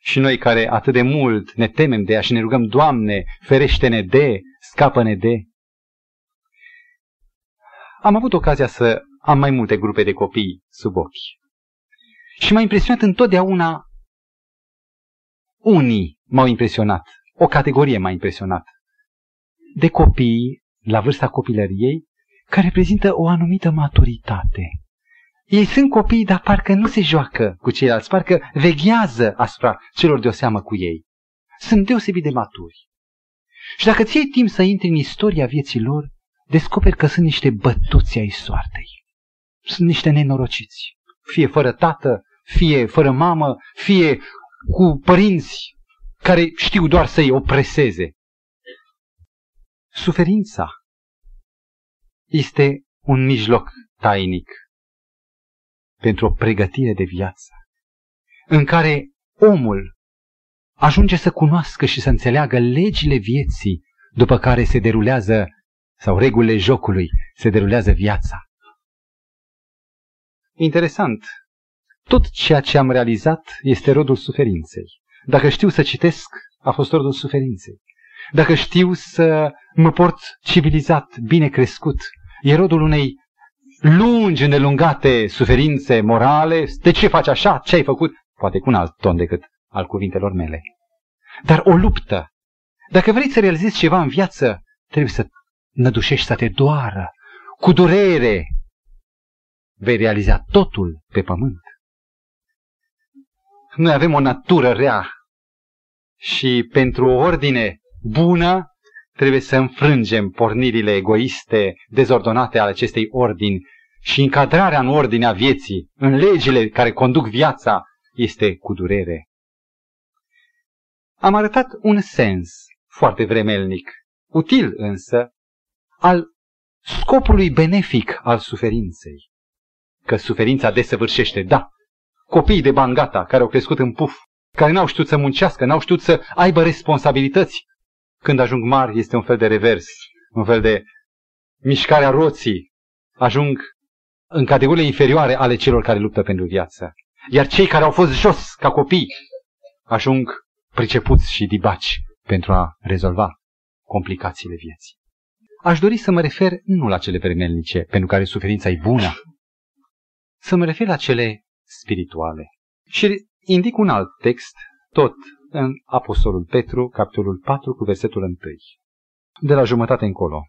Și noi care atât de mult ne temem de ea și ne rugăm, Doamne, ferește-ne de, scapă-ne de. Am avut ocazia să am mai multe grupe de copii sub ochi. Și m-a impresionat întotdeauna unii m-au impresionat, o categorie m-a impresionat. De copii, la vârsta copilăriei, care reprezintă o anumită maturitate. Ei sunt copii, dar parcă nu se joacă cu ceilalți, parcă veghează asupra celor de o seamă cu ei. Sunt deosebit de maturi. Și dacă ți timp să intri în istoria vieții lor, descoperi că sunt niște bătuți ai soartei. Sunt niște nenorociți. Fie fără tată, fie fără mamă, fie cu părinți care știu doar să-i opreseze. Suferința este un mijloc tainic pentru o pregătire de viață, în care omul ajunge să cunoască și să înțeleagă legile vieții după care se derulează, sau regulile jocului, se derulează viața. Interesant, tot ceea ce am realizat este rodul suferinței. Dacă știu să citesc, a fost rodul suferinței. Dacă știu să mă port civilizat, bine crescut, e rodul unei lungi, îndelungate suferințe morale. De ce faci așa? Ce ai făcut? Poate cu un alt ton decât al cuvintelor mele. Dar o luptă. Dacă vrei să realizezi ceva în viață, trebuie să nădușești să te doară. Cu durere vei realiza totul pe pământ. Noi avem o natură rea și pentru o ordine bună trebuie să înfrângem pornirile egoiste, dezordonate ale acestei ordini și încadrarea în ordinea vieții, în legile care conduc viața, este cu durere. Am arătat un sens foarte vremelnic, util însă, al scopului benefic al suferinței. Că suferința desăvârșește, da, copiii de bangata care au crescut în puf, care n-au știut să muncească, n-au știut să aibă responsabilități. Când ajung mari este un fel de revers, un fel de mișcarea roții. Ajung în categoriile inferioare ale celor care luptă pentru viață. Iar cei care au fost jos ca copii ajung pricepuți și dibaci pentru a rezolva complicațiile vieții. Aș dori să mă refer nu la cele vremelnice, pentru care suferința e bună, să mă refer la cele spirituale. Și indic un alt text, tot în Apostolul Petru, capitolul 4, cu versetul 1. De la jumătate încolo.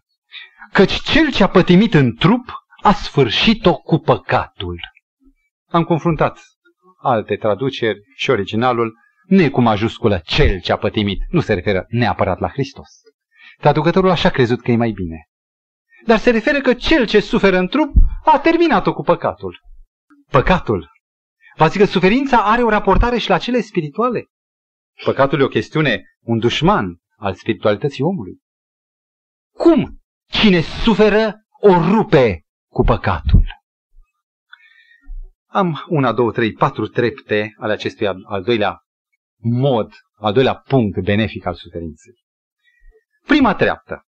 Căci cel ce a pătimit în trup a sfârșit-o cu păcatul. Am confruntat alte traduceri și originalul nu e cu majusculă cel ce a pătimit, nu se referă neapărat la Hristos. Traducătorul așa a crezut că e mai bine. Dar se referă că cel ce suferă în trup a terminat-o cu păcatul. Păcatul V-ați că suferința are o raportare și la cele spirituale. Păcatul e o chestiune, un dușman al spiritualității omului. Cum? Cine suferă o rupe cu păcatul. Am una, două, trei, patru trepte ale acestui al doilea mod, al doilea punct benefic al suferinței. Prima treaptă.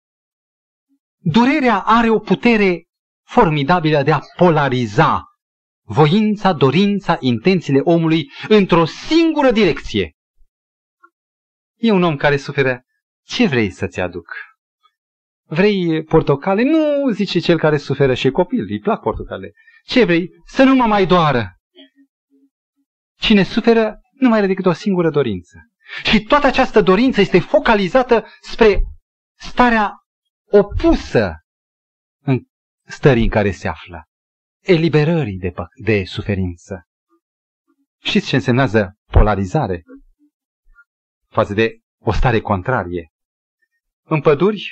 Durerea are o putere formidabilă de a polariza voința, dorința, intențiile omului într-o singură direcție. E un om care suferă. Ce vrei să-ți aduc? Vrei portocale? Nu, zice cel care suferă și copil, îi plac portocale. Ce vrei? Să nu mă mai doară. Cine suferă nu mai are decât o singură dorință. Și toată această dorință este focalizată spre starea opusă în stării în care se află eliberării de, de suferință. Știți ce însemnează polarizare față de o stare contrarie? În păduri,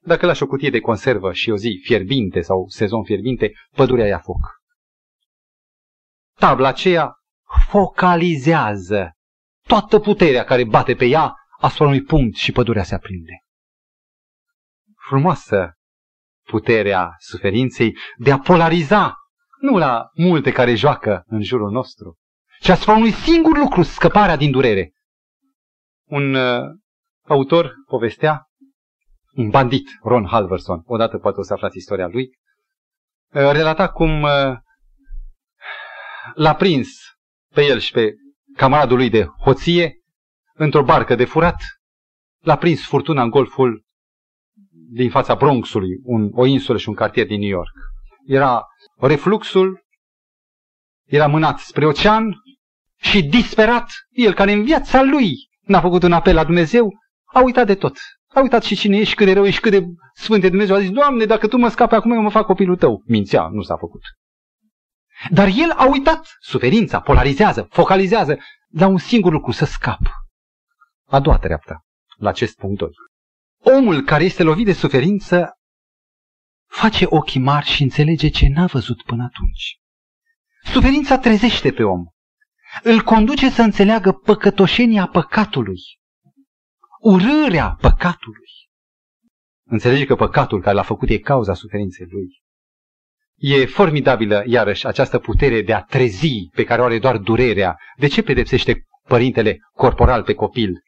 dacă lași o cutie de conservă și o zi fierbinte sau sezon fierbinte, pădurea ia foc. Tabla aceea focalizează toată puterea care bate pe ea asupra unui punct și pădurea se aprinde. Frumoasă puterea suferinței de a polariza nu la multe care joacă în jurul nostru, ci asupra unui singur lucru, scăparea din durere. Un uh, autor povestea, un bandit, Ron Halverson, odată poate o să aflați istoria lui, uh, relata cum uh, l-a prins pe el și pe camaradul lui de hoție într-o barcă de furat, l-a prins furtuna în golful din fața Bronxului, un, o insulă și un cartier din New York. Era refluxul, era mânat spre ocean și disperat, el care în viața lui n-a făcut un apel la Dumnezeu, a uitat de tot. A uitat și cine ești, cât de rău ești, cât de sfânt e Dumnezeu. A zis, Doamne, dacă Tu mă scapi acum, eu mă fac copilul Tău. Mințea, nu s-a făcut. Dar el a uitat. Suferința polarizează, focalizează la un singur lucru, să scap. A doua treaptă, la acest punct 2. Omul care este lovit de suferință face ochii mari și înțelege ce n-a văzut până atunci. Suferința trezește pe om. Îl conduce să înțeleagă păcătoșenia păcatului, urârea păcatului. Înțelege că păcatul care l-a făcut e cauza suferinței lui. E formidabilă, iarăși, această putere de a trezi pe care o are doar durerea. De ce pedepsește părintele corporal pe copil?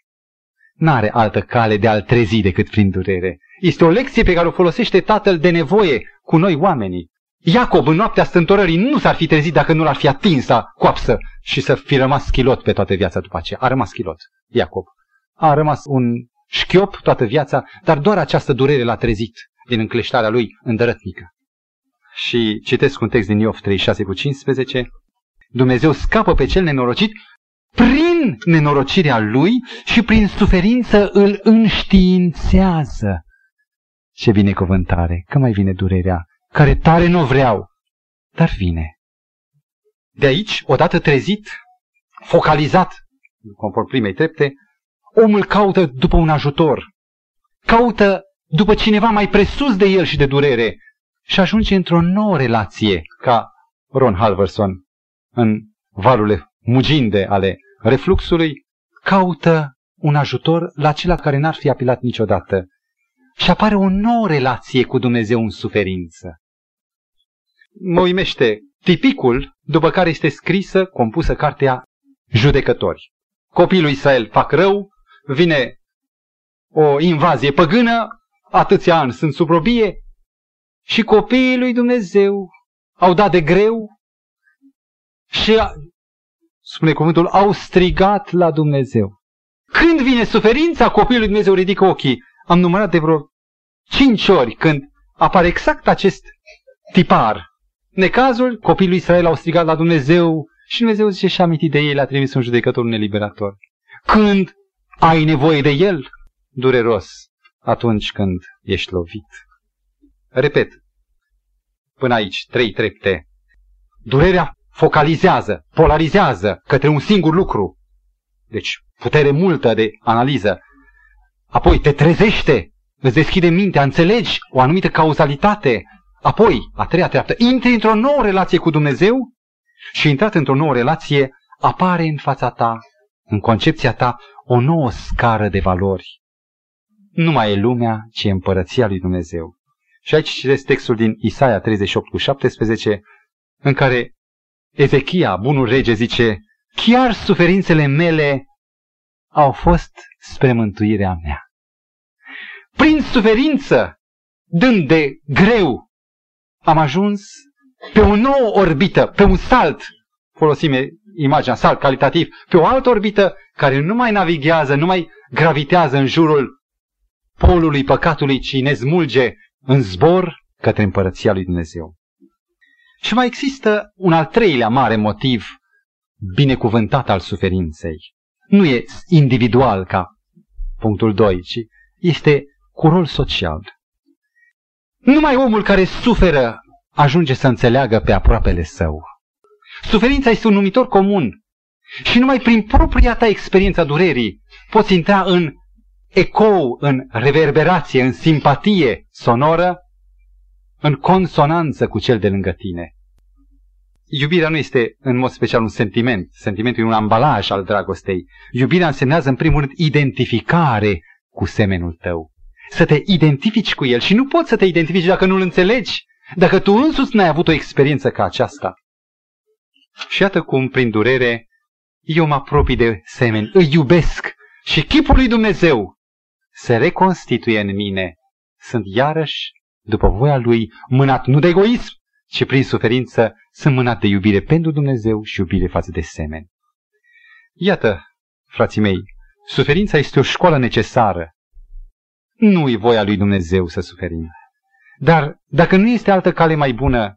N-are altă cale de a-l trezi decât prin durere. Este o lecție pe care o folosește tatăl de nevoie cu noi oamenii. Iacob în noaptea stântorării nu s-ar fi trezit dacă nu l-ar fi atins la coapsă și să fi rămas schilot pe toată viața după aceea. A rămas schilot, Iacob. A rămas un șchiop toată viața, dar doar această durere l-a trezit din încleștarea lui îndărătnică. Și citesc un text din Iov 36 cu 15. Dumnezeu scapă pe cel nenorocit prin nenorocirea lui și prin suferință îl înștiințează. Ce binecuvântare, că mai vine durerea, care tare nu vreau, dar vine. De aici, odată trezit, focalizat, conform primei trepte, omul caută după un ajutor, caută după cineva mai presus de el și de durere și ajunge într-o nouă relație, ca Ron Halverson în valurile muginde ale refluxului, caută un ajutor la acela care n-ar fi apilat niciodată. Și apare o nouă relație cu Dumnezeu în suferință. Mă uimește tipicul după care este scrisă, compusă cartea Judecători. Copiii lui Israel fac rău, vine o invazie păgână, atâția ani sunt sub robie și copiii lui Dumnezeu au dat de greu și spune cuvântul, au strigat la Dumnezeu. Când vine suferința, copilul lui Dumnezeu ridică ochii. Am numărat de vreo cinci ori când apare exact acest tipar. Necazul, copilul lui Israel au strigat la Dumnezeu și Dumnezeu zice și amintit de ei, l-a trimis un judecător, un eliberator. Când ai nevoie de el, dureros, atunci când ești lovit. Repet, până aici, trei trepte. Durerea focalizează, polarizează către un singur lucru. Deci, putere multă de analiză. Apoi te trezește, îți deschide mintea, înțelegi o anumită cauzalitate. Apoi, a treia treaptă, intri într-o nouă relație cu Dumnezeu și intrat într-o nouă relație, apare în fața ta, în concepția ta, o nouă scară de valori. Nu mai e lumea, ci e împărăția lui Dumnezeu. Și aici citesc textul din Isaia 38 cu 17, în care Ezechia, bunul rege, zice, chiar suferințele mele au fost spre mântuirea mea. Prin suferință, dând de greu, am ajuns pe o nouă orbită, pe un salt, folosim imaginea salt calitativ, pe o altă orbită care nu mai navighează, nu mai gravitează în jurul polului păcatului, ci ne smulge în zbor către împărăția lui Dumnezeu. Și mai există un al treilea mare motiv binecuvântat al suferinței. Nu e individual ca punctul 2, ci este cu rol social. Numai omul care suferă ajunge să înțeleagă pe aproapele său. Suferința este un numitor comun și numai prin propria ta experiența durerii poți intra în ecou, în reverberație, în simpatie sonoră în consonanță cu cel de lângă tine. Iubirea nu este în mod special un sentiment. Sentimentul e un ambalaj al dragostei. Iubirea însemnează în primul rând identificare cu semenul tău. Să te identifici cu el și nu poți să te identifici dacă nu-l înțelegi, dacă tu însuți n-ai avut o experiență ca aceasta. Și iată cum, prin durere, eu mă apropii de semeni, îi iubesc și chipul lui Dumnezeu se reconstituie în mine. Sunt iarăși, după voia lui, mânat nu de egoism, ci prin suferință sunt mânat de iubire pentru Dumnezeu și iubire față de semeni. Iată, frații mei, suferința este o școală necesară. Nu e voia lui Dumnezeu să suferim. Dar dacă nu este altă cale mai bună,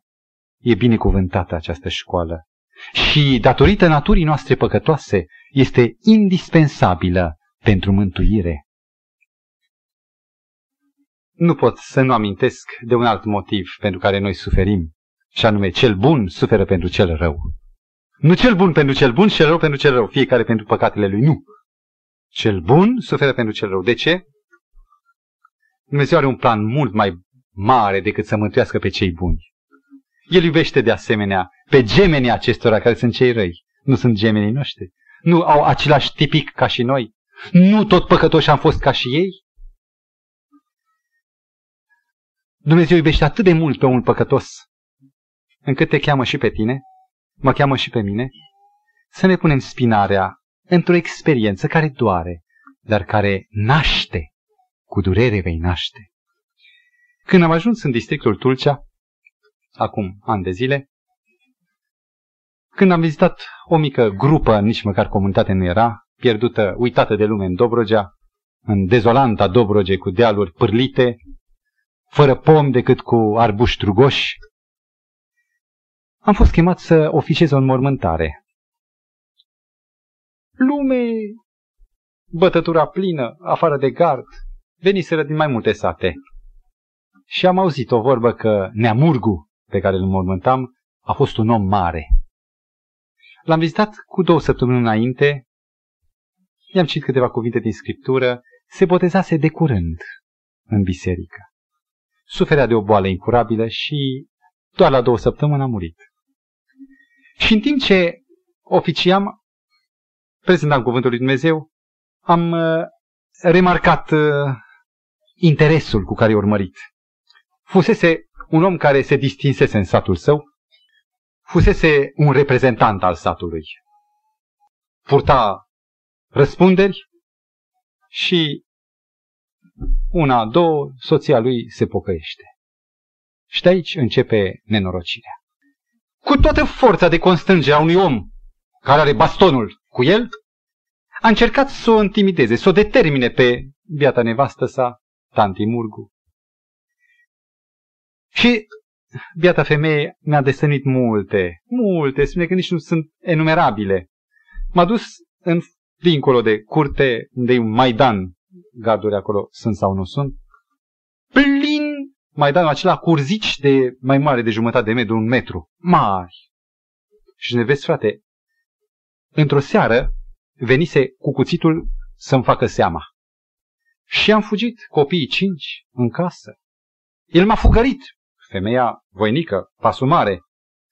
e binecuvântată această școală. Și datorită naturii noastre păcătoase, este indispensabilă pentru mântuire. Nu pot să nu amintesc de un alt motiv pentru care noi suferim, și anume cel bun suferă pentru cel rău. Nu cel bun pentru cel bun și cel rău pentru cel rău, fiecare pentru păcatele lui, nu. Cel bun suferă pentru cel rău. De ce? Dumnezeu are un plan mult mai mare decât să mântuiască pe cei buni. El iubește de asemenea pe gemenii acestora care sunt cei răi. Nu sunt gemenii noștri. Nu au același tipic ca și noi. Nu tot păcătoși am fost ca și ei. Dumnezeu iubește atât de mult pe un păcătos încât te cheamă și pe tine, mă cheamă și pe mine, să ne punem spinarea într-o experiență care doare, dar care naște, cu durere vei naște. Când am ajuns în districtul Tulcea, acum ani de zile, când am vizitat o mică grupă, nici măcar comunitate nu era, pierdută, uitată de lume în Dobrogea, în dezolanta Dobroge cu dealuri pârlite, fără pom decât cu arbuși trugoși, am fost chemat să oficiez o înmormântare. Lume, bătătura plină, afară de gard, veniseră din mai multe sate. Și am auzit o vorbă că Neamurgu, pe care îl înmormântam, a fost un om mare. L-am vizitat cu două săptămâni înainte, i-am citit câteva cuvinte din scriptură, se botezase de curând în biserică. Suferea de o boală incurabilă și doar la două săptămâni a murit. Și în timp ce oficiam, prezentam Cuvântul lui Dumnezeu, am uh, remarcat uh, interesul cu care e urmărit. Fusese un om care se distinsese în satul său, fusese un reprezentant al satului. Purta răspunderi și una, două, soția lui se pocăiește. Și de aici începe nenorocirea. Cu toată forța de constrângere a unui om care are bastonul cu el, a încercat să o intimideze, să o determine pe biata nevastă sa, tanti Murgu. Și biata femeie mi-a desănit multe, multe, spune că nici nu sunt enumerabile. M-a dus în dincolo de curte, unde e un Maidan, garduri acolo sunt sau nu sunt, plin Maidanul acela curzici de mai mare de jumătate de metru, un metru, mari. Și ne vezi, frate, într-o seară venise cu cuțitul să-mi facă seama. Și am fugit, copiii cinci, în casă. El m-a fugărit. Femeia voinică, pasul mare,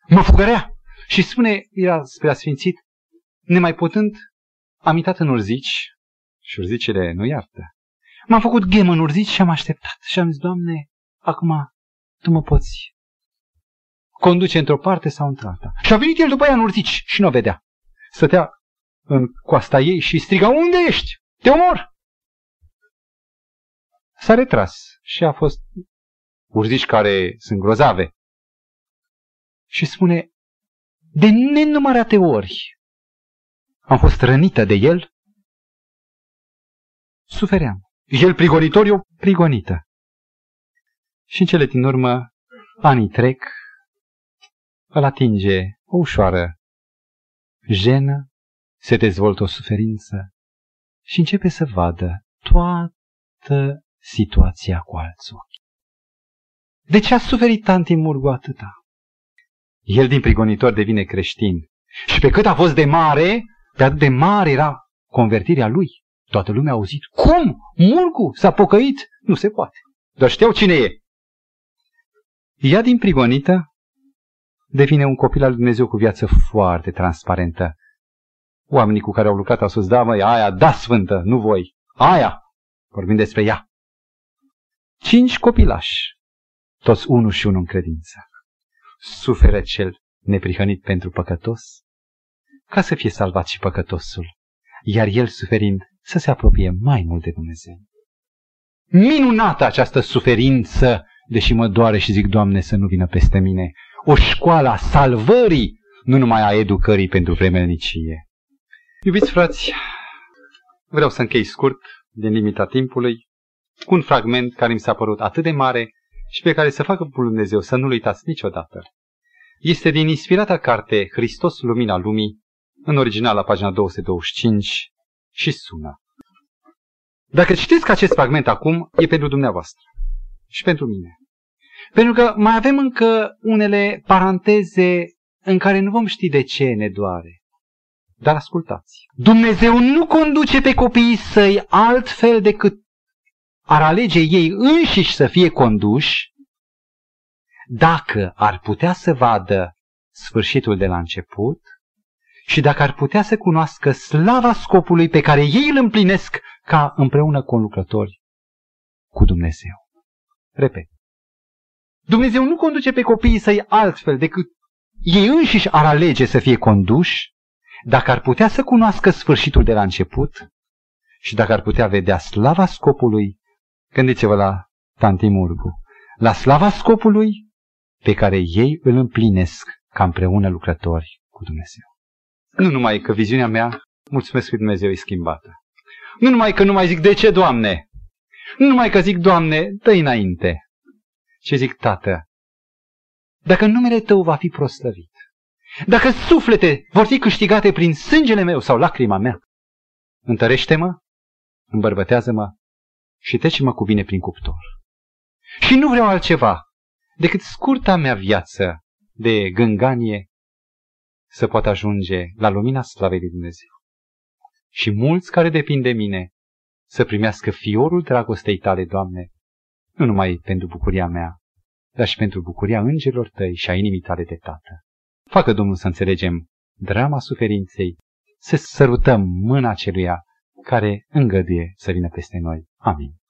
mă fugărea. Și spune, era spre asfințit, nemai putând, am intrat în urzici și urzicile nu iartă. M-am făcut ghem în urzici și am așteptat. Și am zis, Doamne, acum tu mă poți conduce într-o parte sau într-alta. Și a venit el după ea în urzici și nu o vedea. Stătea în coasta ei și striga, unde ești? Te omor! S-a retras și a fost urzici care sunt grozave. Și spune, de nenumărate ori am fost rănită de el, sufeream. El prigonitor, eu prigonită. Și în cele din urmă, anii trec, îl atinge o ușoară jenă, se dezvoltă o suferință și începe să vadă toată situația cu alți ochi. De ce a suferit tanti Murgu atâta? El din prigonitor devine creștin. Și pe cât a fost de mare, pe atât de mare era convertirea lui. Toată lumea a auzit. Cum? Murgu s-a pocăit? Nu se poate. Dar știau cine e. Ea din prigonită devine un copil al lui Dumnezeu cu viață foarte transparentă. Oamenii cu care au lucrat au spus, da măi, aia, da sfântă, nu voi, aia, vorbim despre ea. Cinci copilași, toți unul și unul în credință. Suferă cel neprihănit pentru păcătos, ca să fie salvat și păcătosul, iar el suferind să se apropie mai mult de Dumnezeu. Minunată această suferință, deși mă doare și zic, Doamne, să nu vină peste mine, o școală a salvării, nu numai a educării pentru vremelnicie. Iubiți frați, vreau să închei scurt, din limita timpului, cu un fragment care mi s-a părut atât de mare și pe care să facă Dumnezeu să nu-l uitați niciodată. Este din inspirata carte Hristos, Lumina Lumii, în original la pagina 225 și sună. Dacă citiți acest fragment acum, e pentru dumneavoastră și pentru mine. Pentru că mai avem încă unele paranteze în care nu vom ști de ce ne doare. Dar ascultați. Dumnezeu nu conduce pe copiii săi altfel decât ar alege ei înșiși să fie conduși dacă ar putea să vadă sfârșitul de la început și dacă ar putea să cunoască slava scopului pe care ei îl împlinesc ca împreună lucrători cu Dumnezeu. Repet. Dumnezeu nu conduce pe copiii săi altfel decât ei înșiși ar alege să fie conduși dacă ar putea să cunoască sfârșitul de la început și dacă ar putea vedea slava scopului, gândiți-vă la Tantimurgu, la slava scopului pe care ei îl împlinesc ca împreună lucrători cu Dumnezeu. Nu numai că viziunea mea, mulțumesc că Dumnezeu, e schimbată. Nu numai că nu mai zic, de ce, Doamne? Nu numai că zic, Doamne, dă înainte. Ce zic, Tată, dacă numele Tău va fi proslăvit, dacă suflete vor fi câștigate prin sângele meu sau lacrima mea, întărește-mă, îmbărbătează-mă și trece-mă cu bine prin cuptor. Și nu vreau altceva decât scurta mea viață de gânganie să poată ajunge la lumina slavei de Dumnezeu. Și mulți care depind de mine să primească fiorul dragostei tale, Doamne, nu numai pentru bucuria mea, dar și pentru bucuria îngerilor tăi și a inimii tale de tată. Facă Domnul să înțelegem drama suferinței, să sărutăm mâna celuia care îngăduie să vină peste noi. Amin.